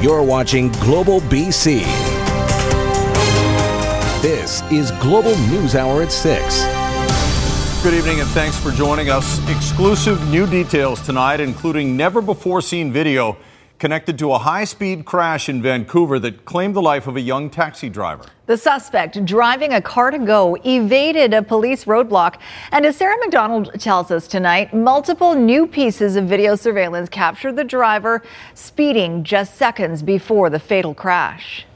You're watching Global BC. This is Global News Hour at 6. Good evening and thanks for joining us. Exclusive new details tonight, including never before seen video connected to a high speed crash in Vancouver that claimed the life of a young taxi driver. The suspect driving a Car2Go evaded a police roadblock. And as Sarah McDonald tells us tonight, multiple new pieces of video surveillance captured the driver speeding just seconds before the fatal crash.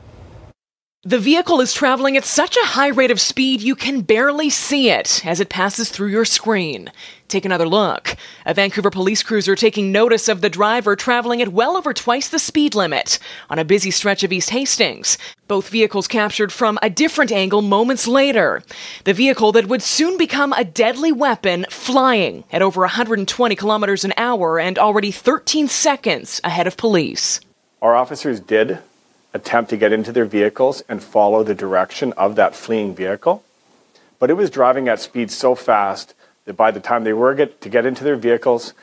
The vehicle is traveling at such a high rate of speed you can barely see it as it passes through your screen. Take another look. A Vancouver police cruiser taking notice of the driver traveling at well over twice the speed limit on a busy stretch of East Hastings. Both vehicles captured from a different angle moments later. The vehicle that would soon become a deadly weapon flying at over 120 kilometers an hour and already 13 seconds ahead of police. Our officers did attempt to get into their vehicles and follow the direction of that fleeing vehicle. But it was driving at speed so fast that by the time they were get, to get into their vehicles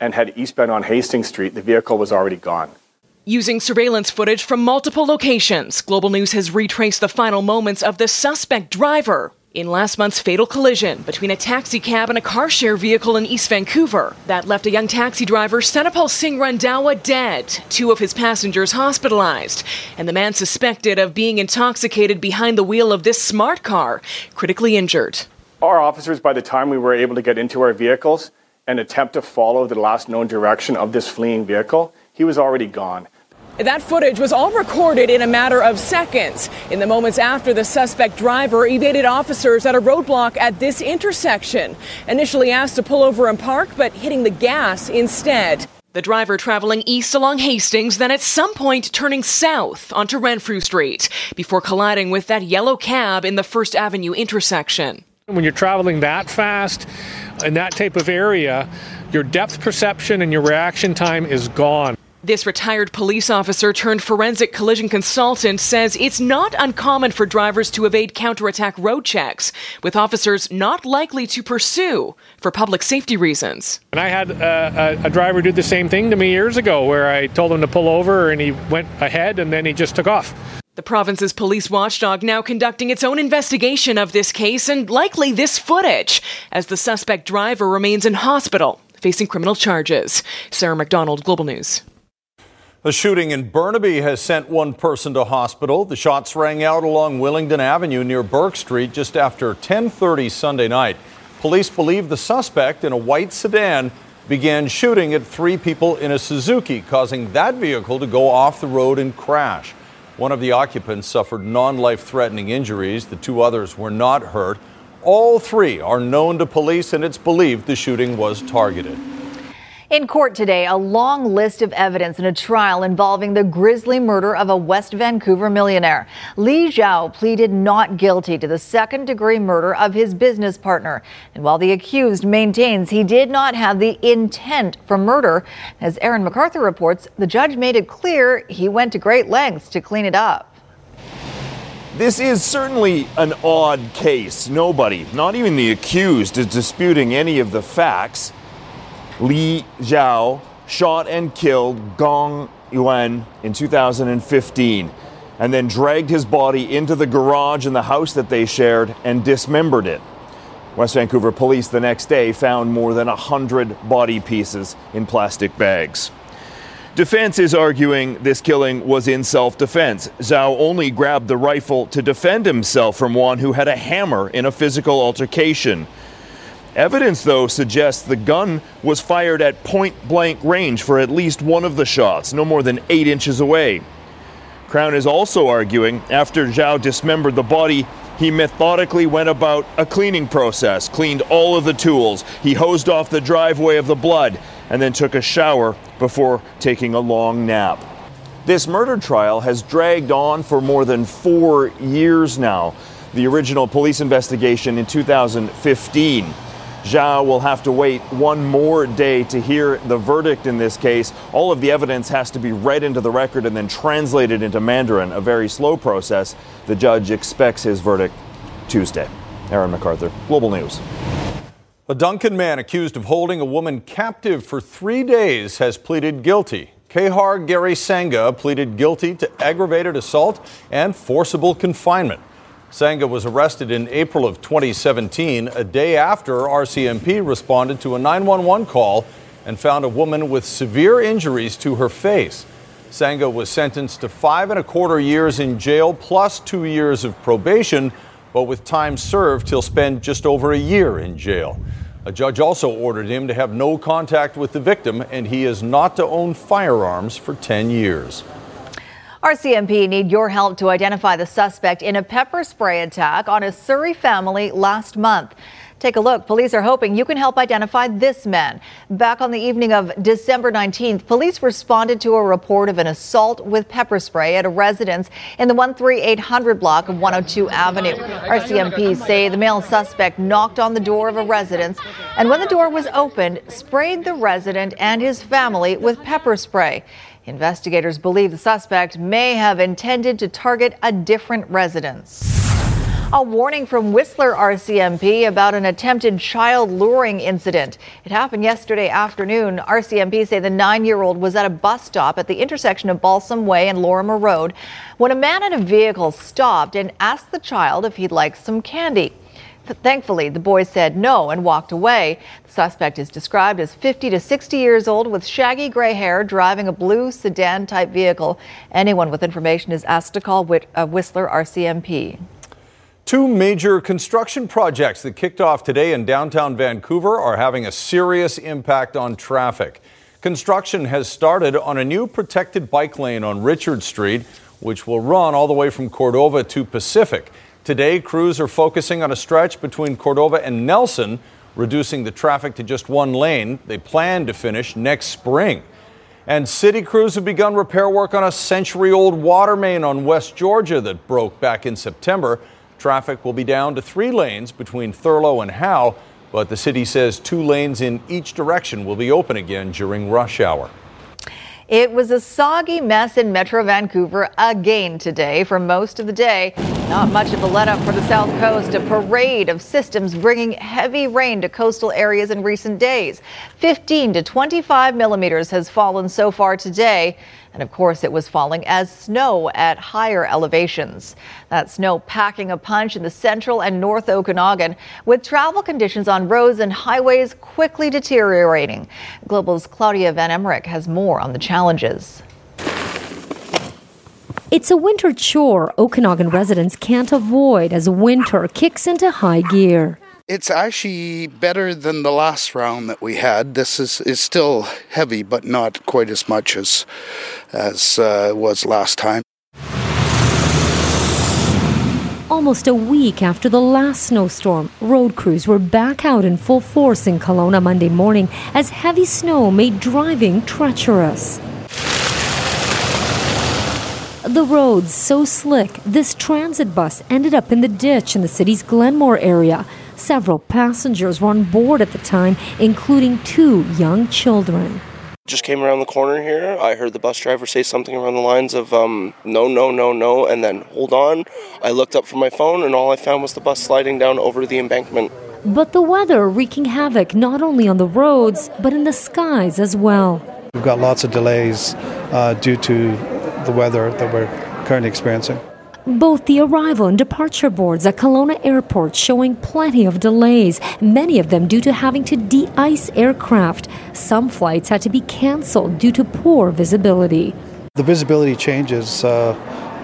and head eastbound on Hastings Street, the vehicle was already gone. Using surveillance footage from multiple locations, Global News has retraced the final moments of the suspect driver in last month's fatal collision between a taxi cab and a car share vehicle in East Vancouver that left a young taxi driver, Senapal Singh Randhawa, dead, two of his passengers hospitalized, and the man suspected of being intoxicated behind the wheel of this smart car, critically injured. Our officers, by the time we were able to get into our vehicles and attempt to follow the last known direction of this fleeing vehicle, he was already gone. That footage was all recorded in a matter of seconds in the moments after the suspect driver evaded officers at a roadblock at this intersection. Initially asked to pull over and park, but hitting the gas instead. The driver traveling east along Hastings, then at some point turning south onto Renfrew Street before colliding with that yellow cab in the First Avenue intersection. When you're traveling that fast in that type of area, your depth perception and your reaction time is gone. This retired police officer turned forensic collision consultant says it's not uncommon for drivers to evade counterattack road checks, with officers not likely to pursue for public safety reasons. And I had a, a, a driver do the same thing to me years ago where I told him to pull over and he went ahead and then he just took off. The province's police watchdog now conducting its own investigation of this case and likely this footage as the suspect driver remains in hospital facing criminal charges. Sarah McDonald, Global News. A shooting in Burnaby has sent one person to hospital. The shots rang out along Willingdon Avenue near Burke Street just after 10:30 Sunday night. Police believe the suspect in a white sedan began shooting at three people in a Suzuki, causing that vehicle to go off the road and crash. One of the occupants suffered non-life-threatening injuries. The two others were not hurt. All three are known to police and it's believed the shooting was targeted. In court today, a long list of evidence in a trial involving the grisly murder of a West Vancouver millionaire. Li Zhao pleaded not guilty to the second degree murder of his business partner. And while the accused maintains he did not have the intent for murder, as Aaron MacArthur reports, the judge made it clear he went to great lengths to clean it up. This is certainly an odd case. Nobody, not even the accused, is disputing any of the facts. Li Zhao shot and killed Gong Yuan in 2015 and then dragged his body into the garage in the house that they shared and dismembered it. West Vancouver police the next day found more than 100 body pieces in plastic bags. Defense is arguing this killing was in self defense. Zhao only grabbed the rifle to defend himself from Yuan who had a hammer in a physical altercation. Evidence, though, suggests the gun was fired at point blank range for at least one of the shots, no more than eight inches away. Crown is also arguing after Zhao dismembered the body, he methodically went about a cleaning process, cleaned all of the tools, he hosed off the driveway of the blood, and then took a shower before taking a long nap. This murder trial has dragged on for more than four years now. The original police investigation in 2015 Zhao will have to wait one more day to hear the verdict in this case. All of the evidence has to be read into the record and then translated into Mandarin, a very slow process. The judge expects his verdict Tuesday. Aaron MacArthur, Global News. A Duncan man accused of holding a woman captive for three days has pleaded guilty. Kehar Gary Sanga pleaded guilty to aggravated assault and forcible confinement. Sanga was arrested in April of 2017, a day after RCMP responded to a 911 call and found a woman with severe injuries to her face. Sanga was sentenced to five and a quarter years in jail plus two years of probation, but with time served, he'll spend just over a year in jail. A judge also ordered him to have no contact with the victim, and he is not to own firearms for 10 years. RCMP need your help to identify the suspect in a pepper spray attack on a Surrey family last month. Take a look. Police are hoping you can help identify this man. Back on the evening of December 19th, police responded to a report of an assault with pepper spray at a residence in the 13800 block of 102 Avenue. RCMP say the male suspect knocked on the door of a residence and when the door was opened, sprayed the resident and his family with pepper spray. Investigators believe the suspect may have intended to target a different residence. A warning from Whistler RCMP about an attempted child luring incident. It happened yesterday afternoon. RCMP say the nine year old was at a bus stop at the intersection of Balsam Way and Lorimer Road when a man in a vehicle stopped and asked the child if he'd like some candy. Thankfully, the boy said no and walked away. The suspect is described as 50 to 60 years old with shaggy gray hair, driving a blue sedan type vehicle. Anyone with information is asked to call uh, Whistler RCMP. Two major construction projects that kicked off today in downtown Vancouver are having a serious impact on traffic. Construction has started on a new protected bike lane on Richard Street, which will run all the way from Cordova to Pacific. Today, crews are focusing on a stretch between Cordova and Nelson, reducing the traffic to just one lane. They plan to finish next spring. And city crews have begun repair work on a century old water main on West Georgia that broke back in September. Traffic will be down to three lanes between Thurlow and Howe, but the city says two lanes in each direction will be open again during rush hour. It was a soggy mess in Metro Vancouver again today for most of the day. Not much of a let up for the South Coast. A parade of systems bringing heavy rain to coastal areas in recent days. 15 to 25 millimeters has fallen so far today. And of course, it was falling as snow at higher elevations. That snow packing a punch in the central and north Okanagan, with travel conditions on roads and highways quickly deteriorating. Global's Klaudia Van Emmerik has more on the challenges. It's a winter chore Okanagan residents can't avoid as winter kicks into high gear. It's actually better than the last round that we had. This is, is still heavy, but not quite as much as as uh, was last time. Almost a week after the last snowstorm, road crews were back out in full force in Kelowna Monday morning as heavy snow made driving treacherous. The roads so slick, this transit bus ended up in the ditch in the city's Glenmore area. Several passengers were on board at the time, including two young children. Just came around the corner here. I heard the bus driver say something around the lines of um, no, no, no, no, and then hold on. I looked up from my phone, and all I found was the bus sliding down over the embankment. But the weather wreaking havoc not only on the roads, but in the skies as well. We've got lots of delays uh, due to the weather that we're currently experiencing. Both the arrival and departure boards at Kelowna Airport showing plenty of delays, many of them due to having to de ice aircraft. Some flights had to be cancelled due to poor visibility. The visibility changes uh,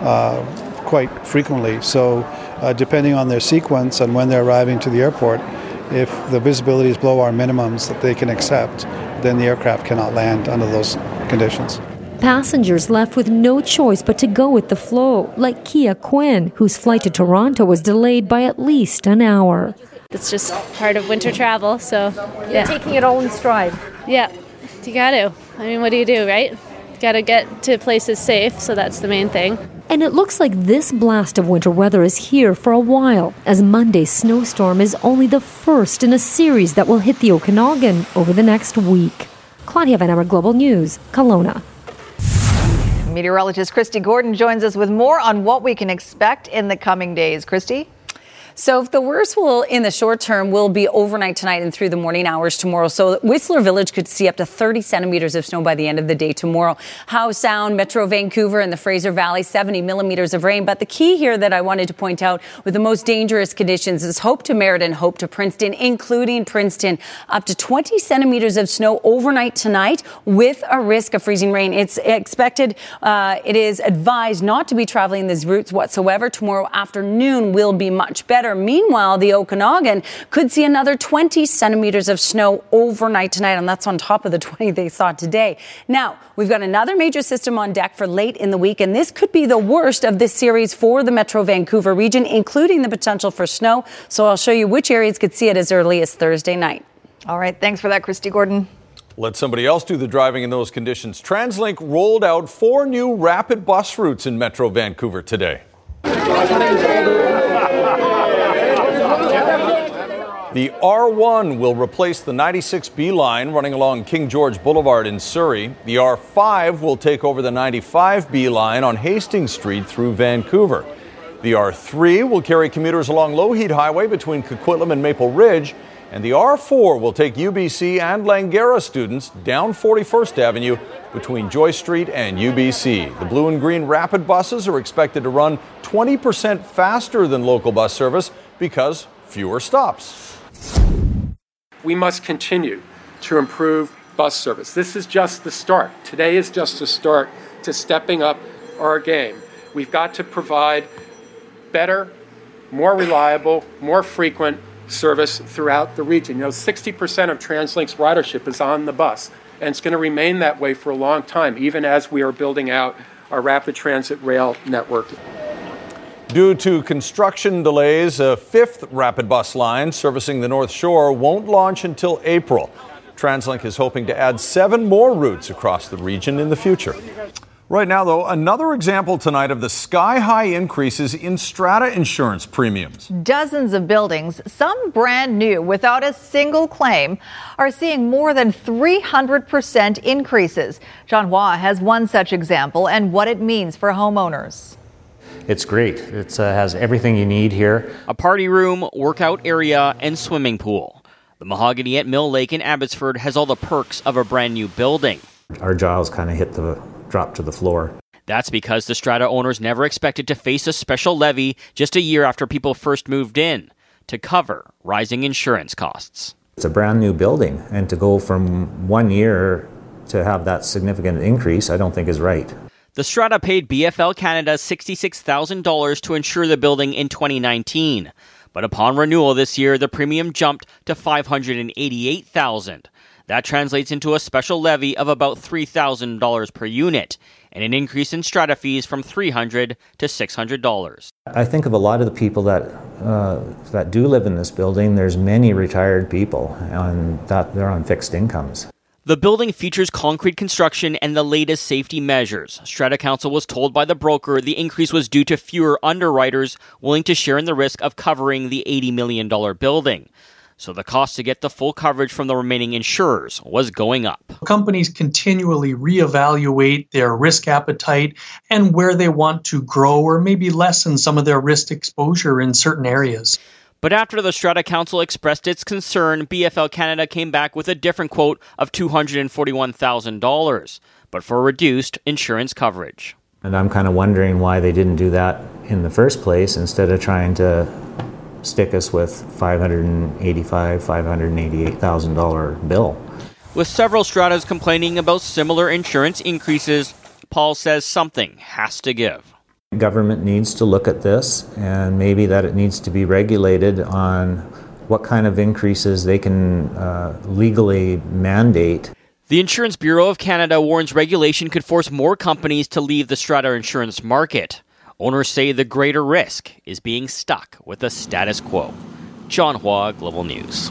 uh, quite frequently, so uh, depending on their sequence and when they're arriving to the airport, if the visibility is below our minimums that they can accept, then the aircraft cannot land under those conditions. Passengers left with no choice but to go with the flow, like Kia Quinn, whose flight to Toronto was delayed by at least an hour. It's just part of winter travel, so yeah. You're taking it all in stride. Yeah, you got to. I mean, what do you do, right? Got to get to places safe, so that's the main thing. And it looks like this blast of winter weather is here for a while, as Monday's snowstorm is only the first in a series that will hit the Okanagan over the next week. Claudia Van Emmer, Global News, Kelowna. Meteorologist Kristi Gordon joins us with more on what we can expect in the coming days. Kristi? So the worst will, in the short term, will be overnight tonight and through the morning hours tomorrow. So Whistler Village could see up to 30 centimeters of snow by the end of the day tomorrow. Howe Sound, Metro Vancouver, and the Fraser Valley, 70 millimeters of rain. But the key here that I wanted to point out with the most dangerous conditions is Hope to Merritt, Hope to Princeton, including Princeton, up to 20 centimeters of snow overnight tonight with a risk of freezing rain. It's expected, uh, it is advised not to be traveling these routes whatsoever. Tomorrow afternoon will be much better. Meanwhile, the Okanagan could see another 20 centimeters of snow overnight tonight, and that's on top of the 20 they saw today. Now, we've got another major system on deck for late in the week, and this could be the worst of this series for the Metro Vancouver region, including the potential for snow. So I'll show you which areas could see it as early as Thursday night. All right, thanks for that, Kristi Gordon. Let somebody else do the driving in those conditions. TransLink rolled out four new rapid bus routes in Metro Vancouver today. The R1 will replace the 96B line running along King George Boulevard in Surrey. The R5 will take over the 95B line on Hastings Street through Vancouver. The R3 will carry commuters along Lougheed Highway between Coquitlam and Maple Ridge. And the R4 will take UBC and Langara students down 41st Avenue between Joyce Street and UBC. The blue and green rapid buses are expected to run 20% faster than local bus service because fewer stops. We must continue to improve bus service. This is just the start. Today is just the start to stepping up our game. We've got to provide better, more reliable, more frequent service throughout the region. You know, 60% of TransLink's ridership is on the bus, and it's going to remain that way for a long time, even as we are building out our rapid transit rail network. Due to construction delays, a fifth rapid bus line servicing the North Shore won't launch until April. TransLink is hoping to add seven more routes across the region in the future. Right now, though, another example tonight of the sky high increases in strata insurance premiums. Dozens of buildings, some brand new without a single claim, are seeing more than 300% increases. John Hua has one such example and what it means for homeowners. It's great. It uh, has everything you need here. A party room, workout area, and swimming pool. The Mahogany at Mill Lake in Abbotsford has all the perks of a brand new building. Our jaws kind of hit the drop to the floor. That's because the strata owners never expected to face a special levy just a year after people first moved in to cover rising insurance costs. It's a brand new building, and to go from one year to have that significant increase, I don't think is right. The Strata paid BFL Canada $66,000 to insure the building in 2019. But upon renewal this year, the premium jumped to 588,000. That translates into a special levy of about $3,000 per unit and an increase in strata fees from $300 to $600. I think of a lot of the people that uh, that do live in this building. There's many retired people, and that they're on fixed incomes. The building features concrete construction and the latest safety measures. Strata Council was told by the broker the increase was due to fewer underwriters willing to share in the risk of covering the $80 million building. So the cost to get the full coverage from the remaining insurers was going up. Companies continually reevaluate their risk appetite and where they want to grow or maybe lessen some of their risk exposure in certain areas. But after the Strata Council expressed its concern, BFL Canada came back with a different quote of $241,000, but for reduced insurance coverage. And I'm kind of wondering why they didn't do that in the first place instead of trying to stick us with $585,000, $588,000 bill. With several stratas complaining about similar insurance increases, Paul says something has to give. Government needs to look at this and maybe that it needs to be regulated on what kind of increases they can uh, legally mandate. The Insurance Bureau of Canada warns regulation could force more companies to leave the strata insurance market. Owners say the greater risk is being stuck with the status quo. John Hua, Global News.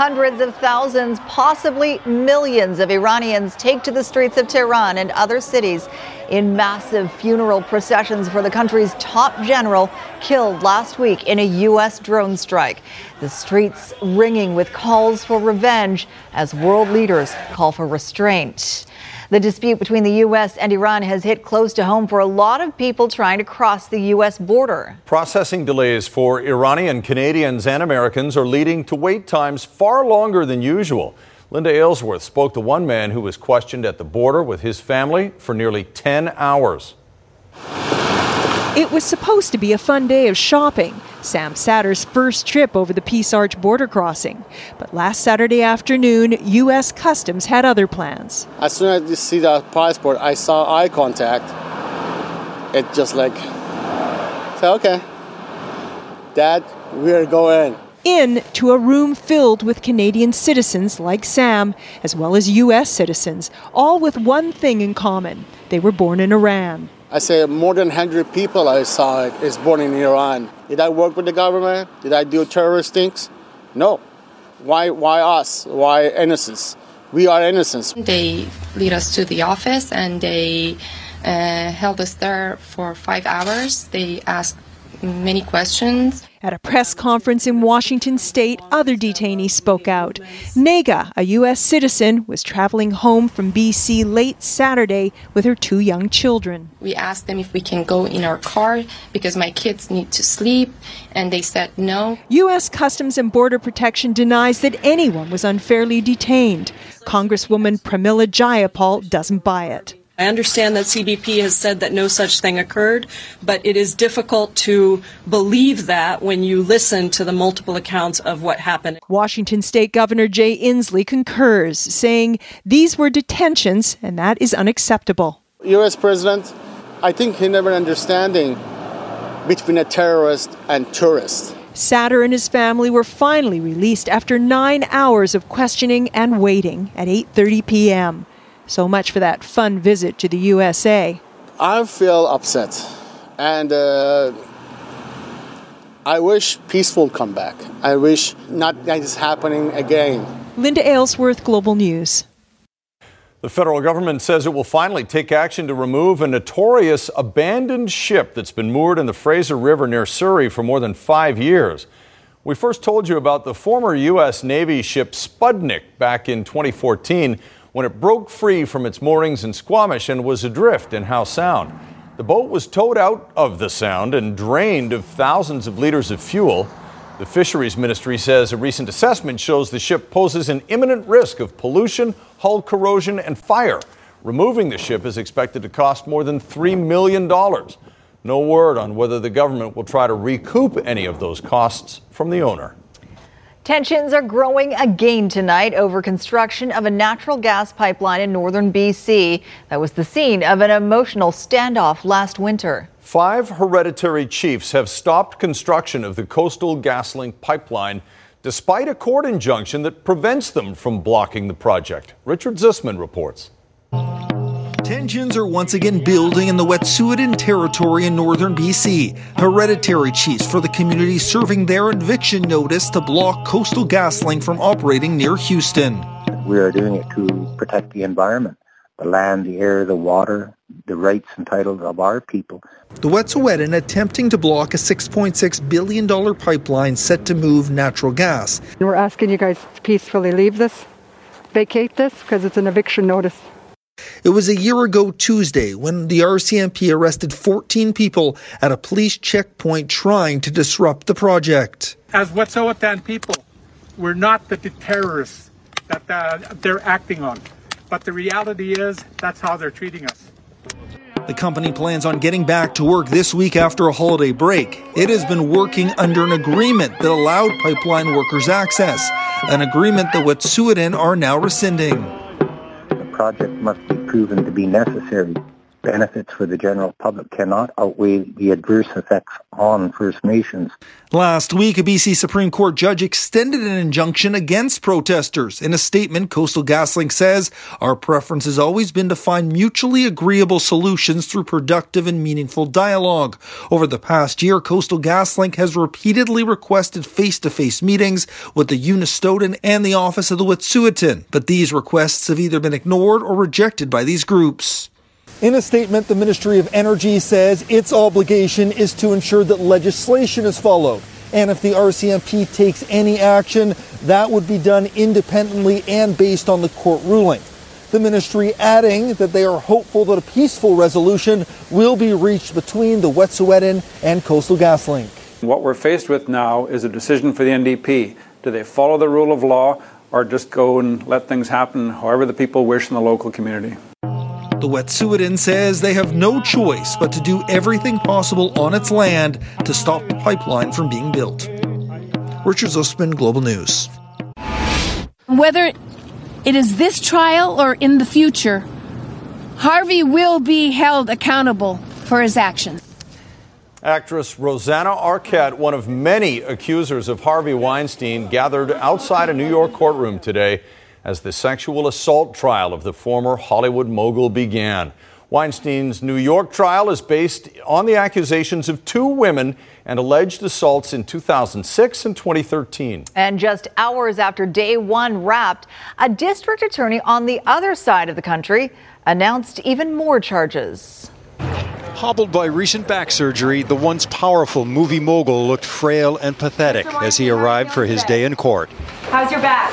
Hundreds of thousands, possibly millions of Iranians take to the streets of Tehran and other cities in massive funeral processions for the country's top general killed last week in a U.S. drone strike. The streets ringing with calls for revenge as world leaders call for restraint. The dispute between the U.S. and Iran has hit close to home for a lot of people trying to cross the U.S. border. Processing delays for Iranian Canadians and Americans are leading to wait times far longer than usual. Linda Aylesworth spoke to one man who was questioned at the border with his family for nearly 10 hours. It was supposed to be a fun day of shopping, Sam Satter's first trip over the Peace Arch border crossing. But last Saturday afternoon, U.S. Customs had other plans. As soon as I see the passport, I saw eye contact. It just like, say, okay, Dad, we're going in to a room filled with Canadian citizens like Sam, as well as U.S. citizens, all with one thing in common they were born in Iran. I say more than 100 people I saw is born in Iran. Did I work with the government? Did I do terrorist things? No. Why, why us? Why innocents? We are innocents. They lead us to the office and they uh, held us there for five hours. They asked many questions. At a press conference in Washington state, other detainees spoke out. Nega, a U.S. citizen, was traveling home from B.C. late Saturday with her two young children. We asked them if we can go in our car because my kids need to sleep, and they said no. U.S. Customs and Border Protection denies that anyone was unfairly detained. Congresswoman Pramila Jayapal doesn't buy it. I understand that CBP has said that no such thing occurred, but it is difficult to believe that when you listen to the multiple accounts of what happened. Washington State Governor Jay Inslee concurs, saying these were detentions and that is unacceptable. U.S. President, I think he never understanding between a terrorist and tourist. Satter and his family were finally released after nine hours of questioning and waiting at 8:30 p.m. So much for that fun visit to the USA. I feel upset, and uh, I wish peace will come back. I wish not that is happening again. Linda Aylesworth, Global News. The federal government says it will finally take action to remove a notorious abandoned ship that's been moored in the Fraser River near Surrey for more than five years. We first told you about the former U.S. Navy ship Sputnik back in 2014 when it broke free from its moorings in Squamish and was adrift in Howe Sound. The boat was towed out of the sound and drained of thousands of liters of fuel. The Fisheries Ministry says a recent assessment shows the ship poses an imminent risk of pollution, hull corrosion, and fire. Removing the ship is expected to cost more than $3 million. No word on whether the government will try to recoup any of those costs from the owner. Tensions are growing again tonight over construction of a natural gas pipeline in northern BC that was the scene of an emotional standoff last winter. Five hereditary chiefs have stopped construction of the Coastal GasLink pipeline despite a court injunction that prevents them from blocking the project. Richard Zussman reports. Tensions are once again building in the Wet'suwet'en territory in northern BC. Hereditary chiefs for the community serving their eviction notice to block Coastal GasLink from operating near Houston. We are doing it to protect the environment, the land, the air, the water, the rights and titles of our people. The Wet'suwet'en attempting to block a $6.6 billion pipeline set to move natural gas. We're asking you guys to peacefully leave this, vacate this, because it's an eviction notice. It was a year ago Tuesday when the RCMP arrested 14 people at a police checkpoint trying to disrupt the project. As Wet'suwet'en people, we're not the terrorists that uh, they're acting on. But the reality is, that's how they're treating us. The company plans on getting back to work this week after a holiday break. It has been working under an agreement that allowed pipeline workers access, an agreement that Wet'suwet'en are now rescinding project must be proven to be necessary. Benefits for the general public cannot outweigh the adverse effects on First Nations. Last week, a BC Supreme Court judge extended an injunction against protesters. In a statement, Coastal GasLink says, Our preference has always been to find mutually agreeable solutions through productive and meaningful dialogue. Over the past year, Coastal GasLink has repeatedly requested face to face meetings with the Unistoten and the Office of the Wet'suwet'en, but these requests have either been ignored or rejected by these groups. In a statement, the Ministry of Energy says its obligation is to ensure that legislation is followed. And if the RCMP takes any action, that would be done independently and based on the court ruling. The ministry adding that they are hopeful that a peaceful resolution will be reached between the Wet'suwet'en and Coastal GasLink. What we're faced with now is a decision for the NDP. Do they follow the rule of law or just go and let things happen however the people wish in the local community? The Wet'suwet'en says they have no choice but to do everything possible on its land to stop the pipeline from being built. Richard Zussman, Global News. Whether it is this trial or in the future, Harvey will be held accountable for his actions. Actress Rosanna Arquette, one of many accusers of Harvey Weinstein, gathered outside a New York courtroom today as the sexual assault trial of the former Hollywood mogul began. Weinstein's New York trial is based on the accusations of two women and alleged assaults in 2006 and 2013. And just hours after day one wrapped, a district attorney on the other side of the country announced even more charges. Hobbled by recent back surgery, the once powerful movie mogul looked frail and pathetic as he arrived for his day in court. How's your back?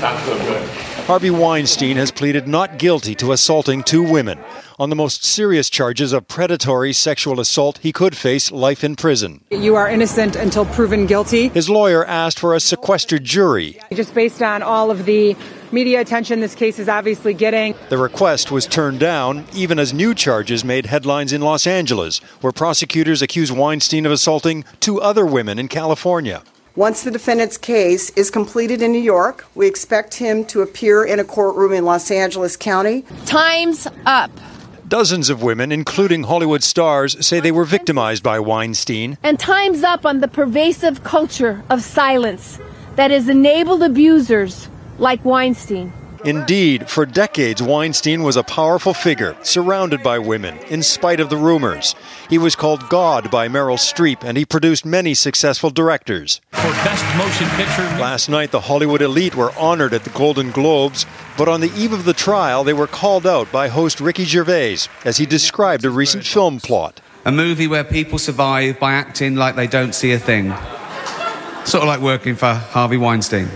Not so good. Harvey Weinstein has pleaded not guilty to assaulting two women. On the most serious charges of predatory sexual assault, he could face life in prison. You are innocent until proven guilty. His lawyer asked for a sequestered jury. Just based on all of the media attention this case is obviously getting. The request was turned down, even as new charges made headlines in Los Angeles, where prosecutors accuse Weinstein of assaulting two other women in California. Once the defendant's case is completed in New York, we expect him to appear in a courtroom in Los Angeles County. Time's up. Dozens of women, including Hollywood stars, say they were victimized by Weinstein. And time's up on the pervasive culture of silence that has enabled abusers like Weinstein. Indeed, for decades, Weinstein was a powerful figure, surrounded by women, in spite of the rumors. He was called God by Meryl Streep, and he produced many successful directors. For Best Motion Picture. Last night, the Hollywood elite were honored at the Golden Globes, but on the eve of the trial, they were called out by host Ricky Gervais as he described a recent film plot. A movie where people survive by acting like they don't see a thing. Sort of like working for Harvey Weinstein.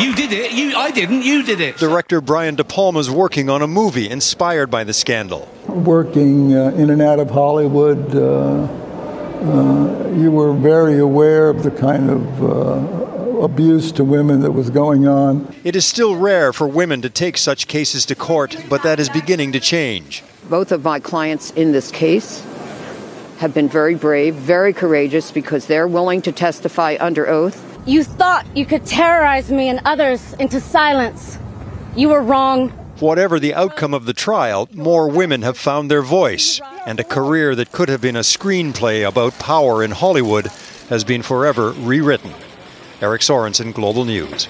You did it. You, I didn't. You did it. Director Brian De Palma's working on a movie inspired by the scandal. Working uh, in and out of Hollywood, uh, uh, you were very aware of the kind of uh, abuse to women that was going on. It is still rare for women to take such cases to court, but that is beginning to change. Both of my clients in this case have been very brave, very courageous because they're willing to testify under oath. You thought you could terrorize me and others into silence. You were wrong. Whatever the outcome of the trial, more women have found their voice, and a career that could have been a screenplay about power in Hollywood has been forever rewritten. Eric Sorensen, Global News.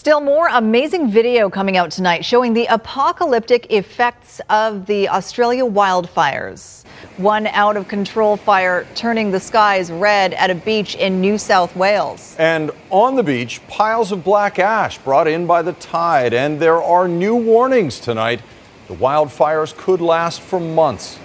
Still more amazing video coming out tonight showing the apocalyptic effects of the Australia wildfires. One out of control fire turning the skies red at a beach in New South Wales. And on the beach, piles of black ash brought in by the tide. And there are new warnings tonight. The wildfires could last for months.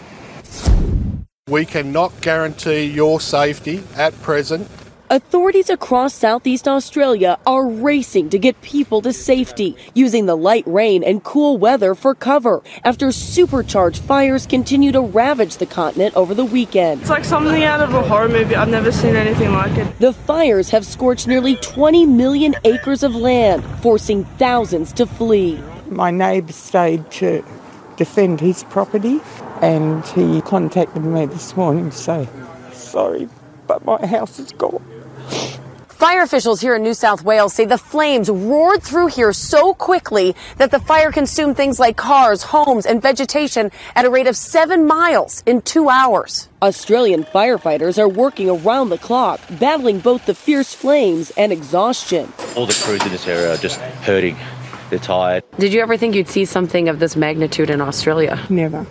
We cannot guarantee your safety at present. Authorities across Southeast Australia are racing to get people to safety, using the light rain and cool weather for cover after supercharged fires continue to ravage the continent over the weekend. It's like something out of a horror movie. I've never seen anything like it. The fires have scorched nearly 20 million acres of land, forcing thousands to flee. My neighbour stayed to defend his property and he contacted me this morning to say, sorry, but my house is gone. Fire officials here in New South Wales say the flames roared through here so quickly that the fire consumed things like cars, homes, and vegetation at a rate of seven miles in two hours. Australian firefighters are working around the clock, battling both the fierce flames and exhaustion. All the crews in this area are just hurting. They're tired. Did you ever think you'd see something of this magnitude in Australia? Never.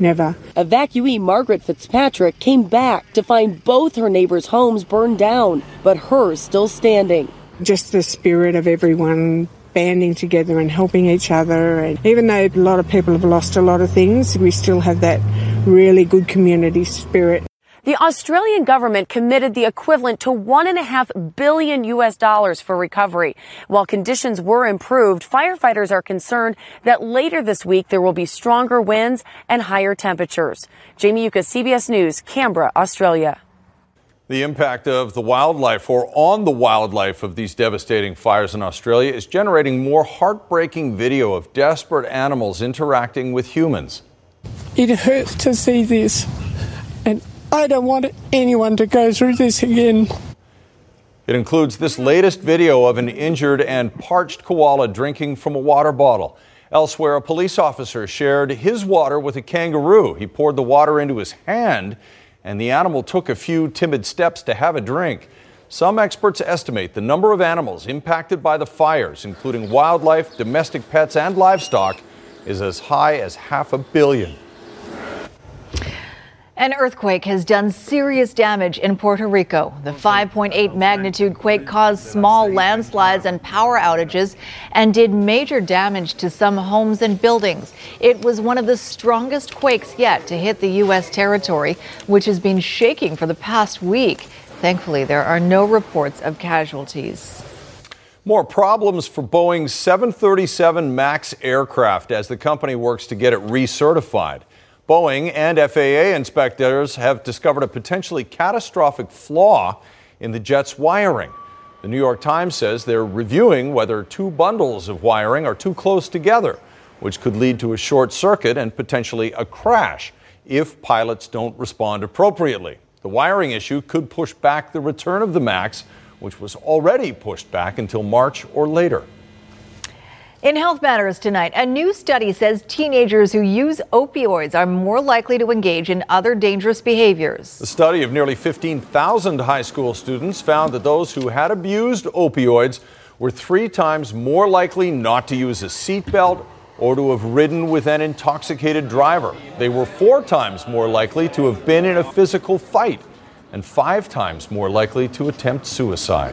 Never. Evacuee Margaret Fitzpatrick came back to find both her neighbors' homes burned down, but hers still standing. Just the spirit of everyone banding together and helping each other. And even though a lot of people have lost a lot of things, we still have that really good community spirit. The Australian government committed the equivalent to one and a half billion U.S. dollars for recovery. While conditions were improved, firefighters are concerned that later this week there will be stronger winds and higher temperatures. Jamie Yuccas, CBS News, Canberra, Australia. The impact of the wildlife or on the wildlife of these devastating fires in Australia is generating more heartbreaking video of desperate animals interacting with humans. It hurts to see this, and I don't want anyone to go through this again. It includes this latest video of an injured and parched koala drinking from a water bottle. Elsewhere, a police officer shared his water with a kangaroo. He poured the water into his hand and the animal took a few timid steps to have a drink. Some experts estimate the number of animals impacted by the fires, including wildlife, domestic pets, and livestock, is as high as half a billion. An earthquake has done serious damage in Puerto Rico. The 5.8 uh, magnitude quake caused small landslides and power outages and did major damage to some homes and buildings. It was one of the strongest quakes yet to hit the U.S. territory, which has been shaking for the past week. Thankfully, there are no reports of casualties. More problems for Boeing's 737 MAX aircraft as the company works to get it recertified. Boeing and FAA inspectors have discovered a potentially catastrophic flaw in the jet's wiring. The New York Times says they're reviewing whether two bundles of wiring are too close together, which could lead to a short circuit and potentially a crash if pilots don't respond appropriately. The wiring issue could push back the return of the MAX, which was already pushed back until March or later. In Health Matters tonight, a new study says teenagers who use opioids are more likely to engage in other dangerous behaviors. The study of nearly 15,000 high school students found that those who had abused opioids were three times more likely not to use a seatbelt or to have ridden with an intoxicated driver. They were four times more likely to have been in a physical fight and five times more likely to attempt suicide.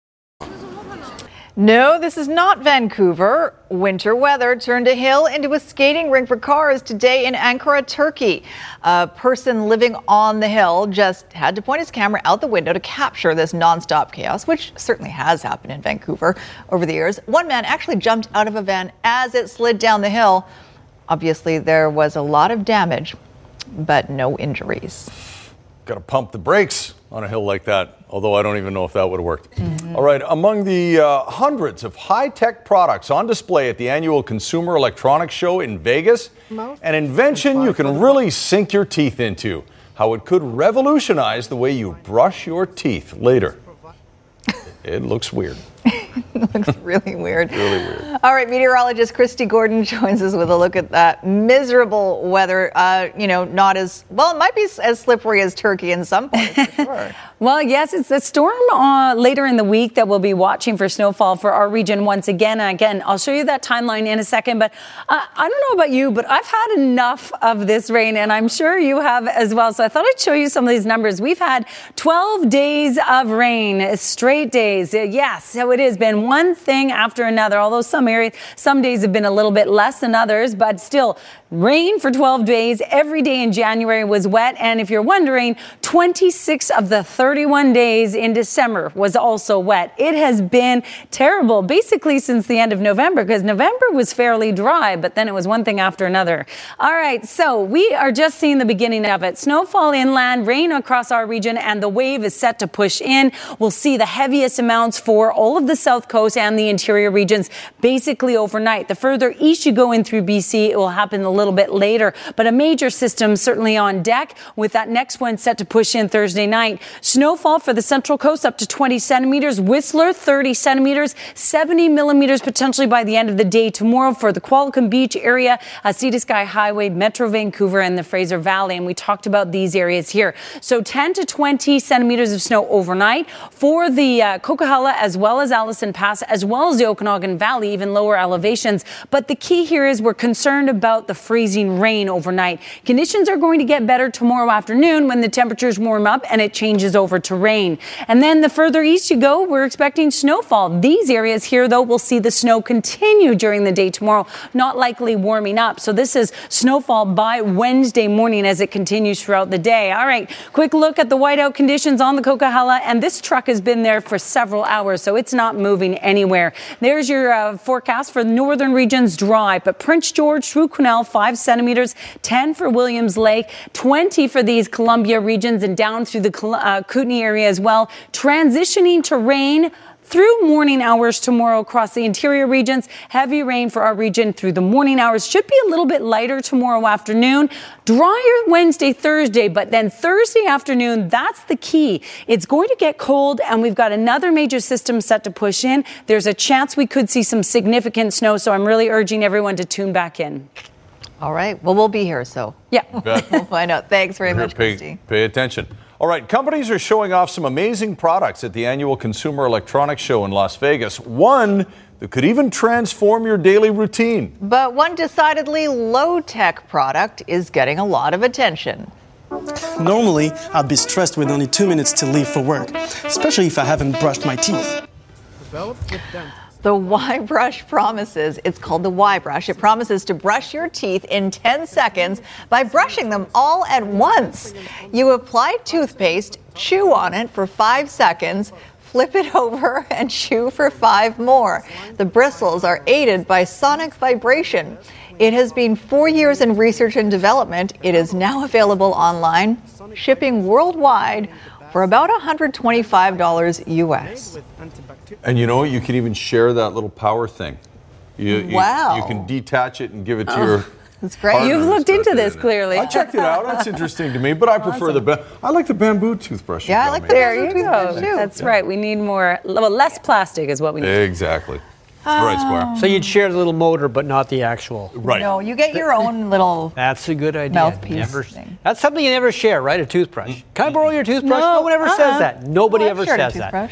No, this is not Vancouver. Winter weather turned a hill into a skating rink for cars today in Ankara, Turkey. A person living on the hill just had to point his camera out the window to capture this nonstop chaos, which certainly has happened in Vancouver over the years. One man actually jumped out of a van as it slid down the hill. Obviously, there was a lot of damage, but no injuries. Got to pump the brakes on a hill like that, although I don't even know if that would have worked. Mm-hmm. All right, among the uh, hundreds of high tech products on display at the annual Consumer Electronics Show in Vegas, an invention you can really sink your teeth into. How it could revolutionize the way you brush your teeth later. It looks weird. it looks really weird. really weird. All right, meteorologist Kristi Gordon joins us with a look at that miserable weather. Uh, you know, not as well. It might be as slippery as Turkey in some parts. sure. Well, yes, it's a storm uh, later in the week that we'll be watching for snowfall for our region once again. And again, I'll show you that timeline in a second. But uh, I don't know about you, but I've had enough of this rain, and I'm sure you have as well. So I thought I'd show you some of these numbers. We've had 12 days of rain, straight days. Yes, so it has been one thing after another. Although some areas, some days have been a little bit less than others, but still Rain for 12 days. Every day in January was wet. And if you're wondering, 26 of the 31 days in December was also wet. It has been terrible basically since the end of November because November was fairly dry, but then it was one thing after another. All right. So we are just seeing the beginning of it. Snowfall inland, rain across our region, and the wave is set to push in. We'll see the heaviest amounts for all of the south coast and the interior regions basically overnight. The further east you go in through BC, it will happen a little bit later. But a major system certainly on deck with that next one set to push push in Thursday night. Snowfall for the Central Coast up to 20 centimeters. Whistler 30 centimeters, 70 millimeters potentially by the end of the day tomorrow for the Qualicum Beach area, to Sky Highway, Metro Vancouver, and the Fraser Valley. And we talked about these areas here. So 10 to 20 centimeters of snow overnight for the uh, Coquihalla as well as Allison Pass, as well as the Okanagan Valley, even lower elevations. But the key here is we're concerned about the freezing rain overnight. Conditions are going to get better tomorrow afternoon when the temperatures warm up and it changes over to rain. And then the further east you go, we're expecting snowfall. These areas here, though, will see the snow continue during the day tomorrow, not likely warming up. So this is snowfall by Wednesday morning as it continues throughout the day. All right, quick look at the whiteout conditions on the Coquihalla, and this truck has been there for several hours, so it's not moving anywhere. There's your uh, forecast for northern regions dry, but Prince George through Quesnel, five centimeters, 10 for Williams Lake, 20 for these Columbia regions, and down through the uh, Kootenay area as well. Transitioning to rain through morning hours tomorrow across the interior regions. Heavy rain for our region through the morning hours. Should be a little bit lighter tomorrow afternoon. Drier Wednesday, Thursday, but then Thursday afternoon, that's the key. It's going to get cold, and we've got another major system set to push in. There's a chance we could see some significant snow, so I'm really urging everyone to tune back in. All right. Well, we'll be here, so. Yeah. we'll find out. Thanks very much, pay, Kristi. Pay attention. All right, companies are showing off some amazing products at the annual Consumer Electronics Show in Las Vegas. One that could even transform your daily routine. But one decidedly low tech product is getting a lot of attention. Normally, I'd be stressed with only two minutes to leave for work, especially if I haven't brushed my teeth. The Y Brush promises, it's called the Y Brush. It promises to brush your teeth in 10 seconds by brushing them all at once. You apply toothpaste, chew on it for five seconds, flip it over, and chew for five more. The bristles are aided by sonic vibration. It has been four years in research and development. It is now available online, shipping worldwide for about $125 US. And you know, you can even share that little power thing. You, you- Wow. You, can detach it and give it to Oh, your. That's great. You've looked into this it. clearly. I checked it out. That's interesting to me, but I prefer the. Ba- I like the bamboo toothbrush. Yeah, I like the There bamboo toothbrush, too. That's right. We need more, well, less plastic is what we need. Exactly. All right, Squire. Um, so you'd share the little motor, but not the actual. Right. No, you get your own little That's a good idea. mouthpiece Never- thing. That's something you never share, right? A toothbrush. Can I borrow your toothbrush? No, one ever uh-uh. says that. Nobody Oh, I've ever a says that.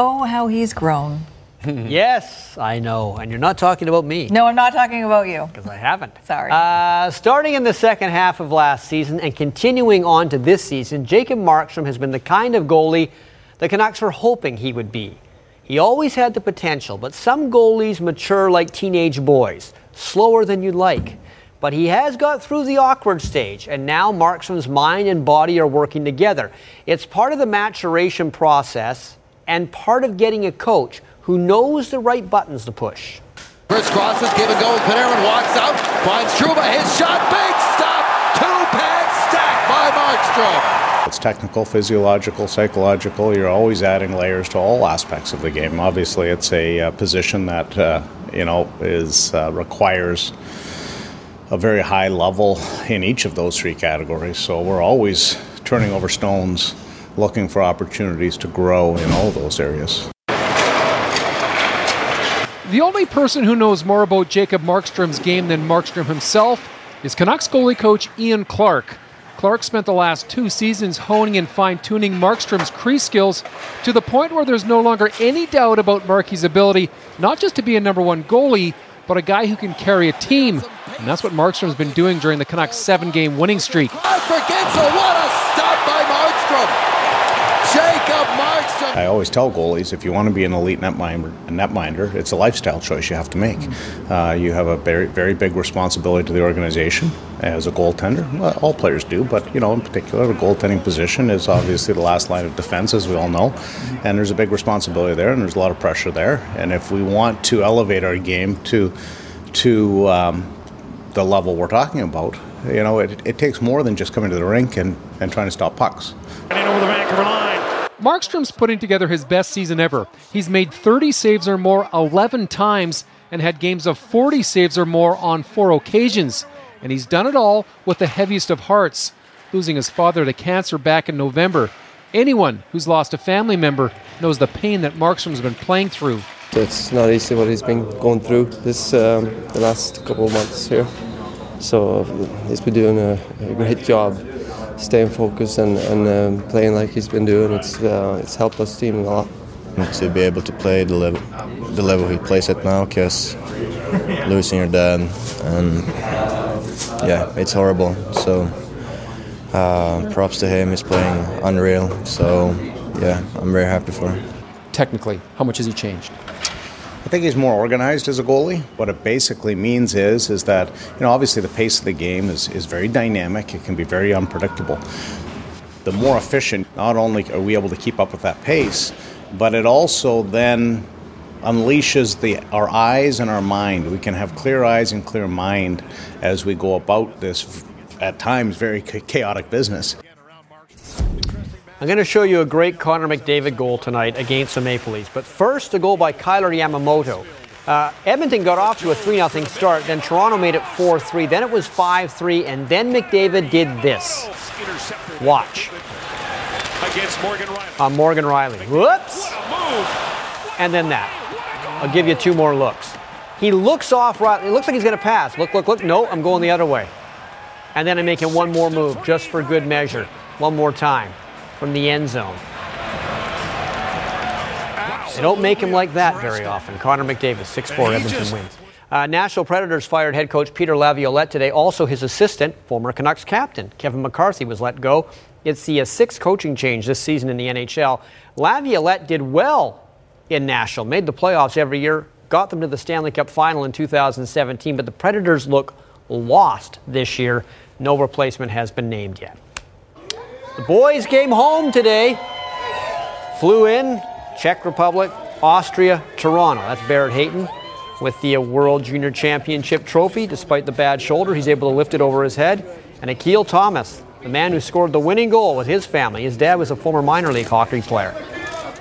Oh, how he's grown. yes, I know. And you're not talking about me. No, I'm not talking about you. Because I haven't. Sorry. Uh, starting in the second half of last season and continuing on to this season, Jacob Markstrom has been the kind of goalie the Canucks were hoping he would be. He always had the potential, but some goalies mature like teenage boys, slower than you'd like. But he has got through the awkward stage, and now Markstrom's mind and body are working together. It's part of the maturation process and part of getting a coach who knows the right buttons to push. Chris crosses, give and go. Panarin walks out, finds Trouba, his shot, big stop, two pad stack by Markstrom. It's technical, physiological, psychological. You're always adding layers to all aspects of the game. Obviously, it's a uh, position that uh, you know is uh, requires a very high level in each of those three categories. So we're always turning over stones, looking for opportunities to grow in all those areas. The only person who knows more about Jacob Markstrom's game than Markstrom himself is Canucks goalie coach Ian Clark. Clark spent the last two seasons honing and fine tuning Markstrom's crease skills to the point where there's no longer any doubt about Marky's ability not just to be a number one goalie, but a guy who can carry a team. And that's what Markstrom's been doing during the Canucks' seven game winning streak. Forgets a what a stop by Markstrom. Jacob Markstrom. I always tell goalies if you want to be an elite netminder, a netminder it's a lifestyle choice you have to make. Uh, you have a very, very big responsibility to the organization as a goaltender. Well, all players do, but you know, in particular, the goaltending position is obviously the last line of defense, as we all know, and there's a big responsibility there, and there's a lot of pressure there. And if we want to elevate our game to to um, the level we're talking about, you know, it, it takes more than just coming to the rink and, and trying to stop pucks. over the Vancouver line. Markstrom's putting together his best season ever. He's made 30 saves or more 11 times and had games of 40 saves or more on four occasions. And he's done it all with the heaviest of hearts. losing his father to cancer back in November. Anyone who's lost a family member knows the pain that Markstrom's been playing through. It's not easy what he's been going through this um, the last couple of months here. So he's been doing a, a great job staying focused and, and um, playing like he's been doing. It's uh, it's helped us team a lot. To be able to play the level, the level he plays at now, because losing your dad and yeah, it's horrible. So uh, props to him. He's playing unreal. So yeah, I'm very happy for him. Technically, how much has he changed? I think he's more organized as a goalie. What it basically means is is that you know obviously the pace of the game is, is very dynamic. It can be very unpredictable. The more efficient, not only are we able to keep up with that pace, but it also then unleashes the our eyes and our mind. We can have clear eyes and clear mind as we go about this at times very chaotic business. I'm going to show you a great Connor McDavid goal tonight against the Maple Leafs. But first, a goal by Kailer Yamamoto. Uh, Edmonton got off to a 3 0 start, then Toronto made it 4 3, then it was 5 3, and then McDavid did this. Watch. Against Morgan Rielly. Uh, Morgan Rielly. Whoops. And then that. I'll give you two more looks. He looks off right. It looks like he's going to pass. Look, look, look. No, I'm going the other way. And then I'm making one more move just for good measure. One more time from the end zone. They don't make him like that very often. Connor McDavid, 6'4 Edmonton wins. Uh, Nashville Predators fired head coach Peter Laviolette today. Also, his assistant, former Canucks captain Kevin McCarthy, was let go. It's the sixth coaching change this season in the NHL. Laviolette did well in Nashville, made the playoffs every year, got them to the Stanley Cup final in 2017, but the Predators look lost this year. No replacement has been named yet. The boys came home today, flew in, Czech Republic, Austria, Toronto. That's Barrett Hayton with the World Junior Championship trophy. Despite the bad shoulder, he's able to lift it over his head. And Akil Thomas, the man who scored the winning goal with his family. His dad was a former minor league hockey player.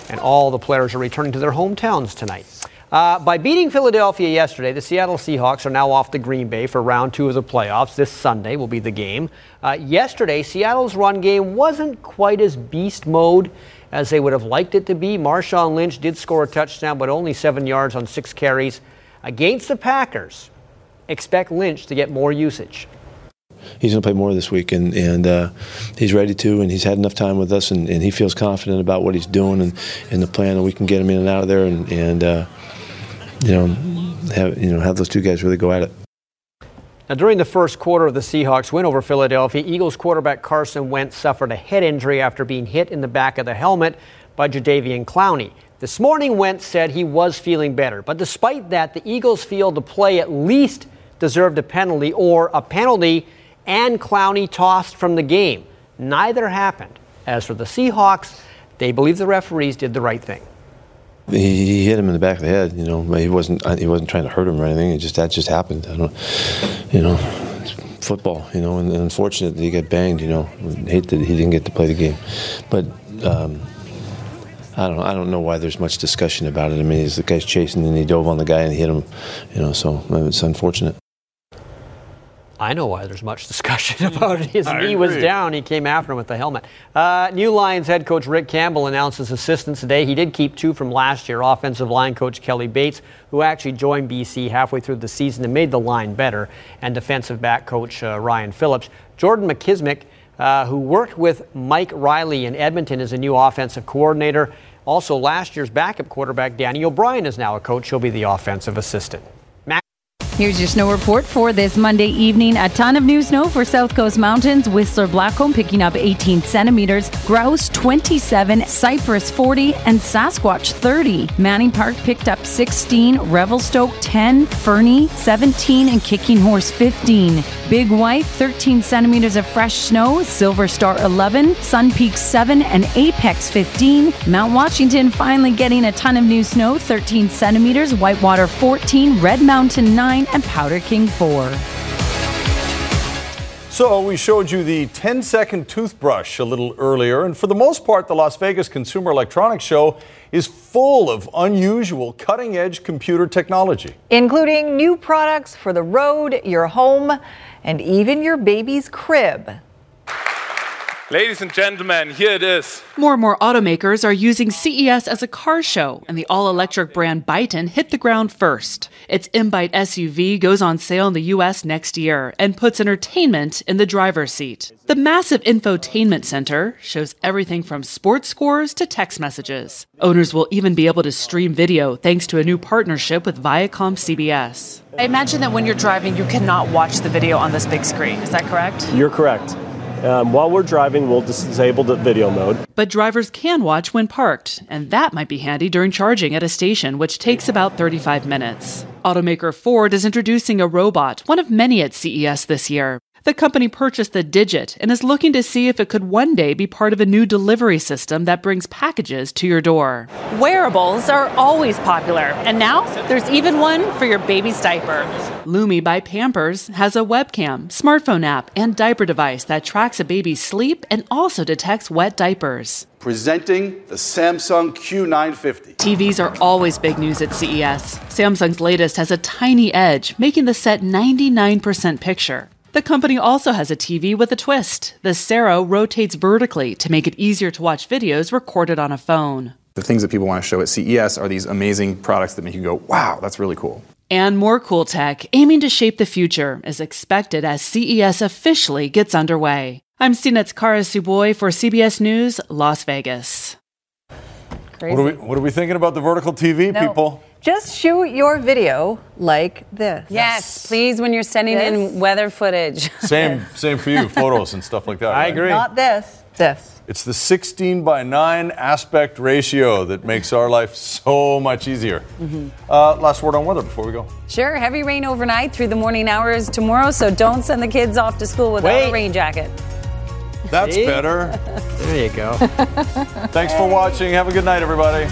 And all the players are returning to their hometowns tonight. Uh, by beating Philadelphia yesterday, the Seattle Seahawks are now off to Green Bay for round two of the playoffs. This Sunday will be the game. Uh, yesterday, Seattle's run game wasn't quite as beast mode as they would have liked it to be. Marshawn Lynch did score a touchdown, but only seven yards on six carries. Against the Packers, expect Lynch to get more usage. He's going to play more this week, and, and uh, he's ready to, and he's had enough time with us, and, and, he feels confident about what he's doing and, and the plan, and we can get him in and out of there, and, and uh, you know, have you know have those two guys really go at it. Now, during the first quarter of the Seahawks win over Philadelphia, Eagles quarterback Carson Wentz suffered a head injury after being hit in the back of the helmet by Jadeveon Clowney. This morning, Wentz said he was feeling better, but despite that, the Eagles feel the play at least deserved a penalty or a penalty and Clowney tossed from the game. Neither happened. As for the Seahawks, they believe the referees did the right thing. He hit him in the back of the head. You know, he wasn't he wasn't trying to hurt him or anything. It just that just happened. I don't, you know, football. You know, and, and he got banged. You know, hate that he didn't get to play the game, but. Um, I don't. I don't know why there's much discussion about it. I mean, the guy's chasing and he dove on the guy and hit him. You know, so it's unfortunate. I know why there's much discussion about it. His knee was down. He came after him with the helmet. Uh, new Lions head coach Rick Campbell announced his assistants today. He did keep two from last year. Offensive line coach Kelly Bates, who actually joined BC halfway through the season and made the line better, and defensive back coach uh, Ryan Phillips. Jordan Maksymic, uh, who worked with Mike Riley in Edmonton as a new offensive coordinator. Also, last year's backup quarterback Danny O'Brien is now a coach. He'll be the offensive assistant. Here's your snow report for this Monday evening. A ton of new snow for South Coast Mountains. Whistler Blackcomb picking up 18 centimeters. Grouse 27, Cypress 40, and Sasquatch 30. Manning Park picked up 16, Revelstoke 10, Fernie 17, and Kicking Horse 15. Big White 13 centimeters of fresh snow. Silver Star 11, Sun Peak 7, and Apex 15. Mount Washington finally getting a ton of new snow 13 centimeters. Whitewater 14, Red Mountain 9, and Powder King 4. So, we showed you the 10 second toothbrush a little earlier, and for the most part, the Las Vegas Consumer Electronics Show is full of unusual cutting edge computer technology, including new products for the road, your home, and even your baby's crib. Ladies and gentlemen, here it is. More and more automakers are using CES as a car show, and the all electric brand Byton hit the ground first. Its M-Byte SUV goes on sale in the US next year and puts entertainment in the driver's seat. The massive infotainment center shows everything from sports scores to text messages. Owners will even be able to stream video thanks to a new partnership with Viacom CBS. I imagine that when you're driving, you cannot watch the video on this big screen. Is that correct? You're correct. Um, while we're driving, we'll disable the video mode. But drivers can watch when parked, and that might be handy during charging at a station, which takes about 35 minutes. Automaker Ford is introducing a robot, one of many at CES this year. The company purchased the Digit and is looking to see if it could one day be part of a new delivery system that brings packages to your door. Wearables are always popular, and now there's even one for your baby's diaper. Lumi by Pampers has a webcam, smartphone app, and diaper device that tracks a baby's sleep and also detects wet diapers. Presenting the Samsung Q950. TVs are always big news at CES. Samsung's latest has a tiny edge, making the set 99% picture. The company also has a TV with a twist. The Sero rotates vertically to make it easier to watch videos recorded on a phone. The things that people want to show at CES are these amazing products that make you go, wow, that's really cool. And more cool tech aiming to shape the future is expected as CES officially gets underway. I'm CNET's Kara Tsuboi for CBS News, Las Vegas. What are, we, what are we thinking about the vertical TV, No. people? Just shoot your video like this. Yes, please, when you're sending in weather footage. Same, same for you, photos and stuff like that. I right? agree. Not this. This. It's the 16 by 9 aspect ratio that makes our life so much easier. Mhm. Uh, last word on weather before we go. Sure, heavy rain overnight through the morning hours tomorrow, so don't send the kids off to school without Wait. a rain jacket. That's See? better. There you go. Thanks for watching. Have a good night, everybody.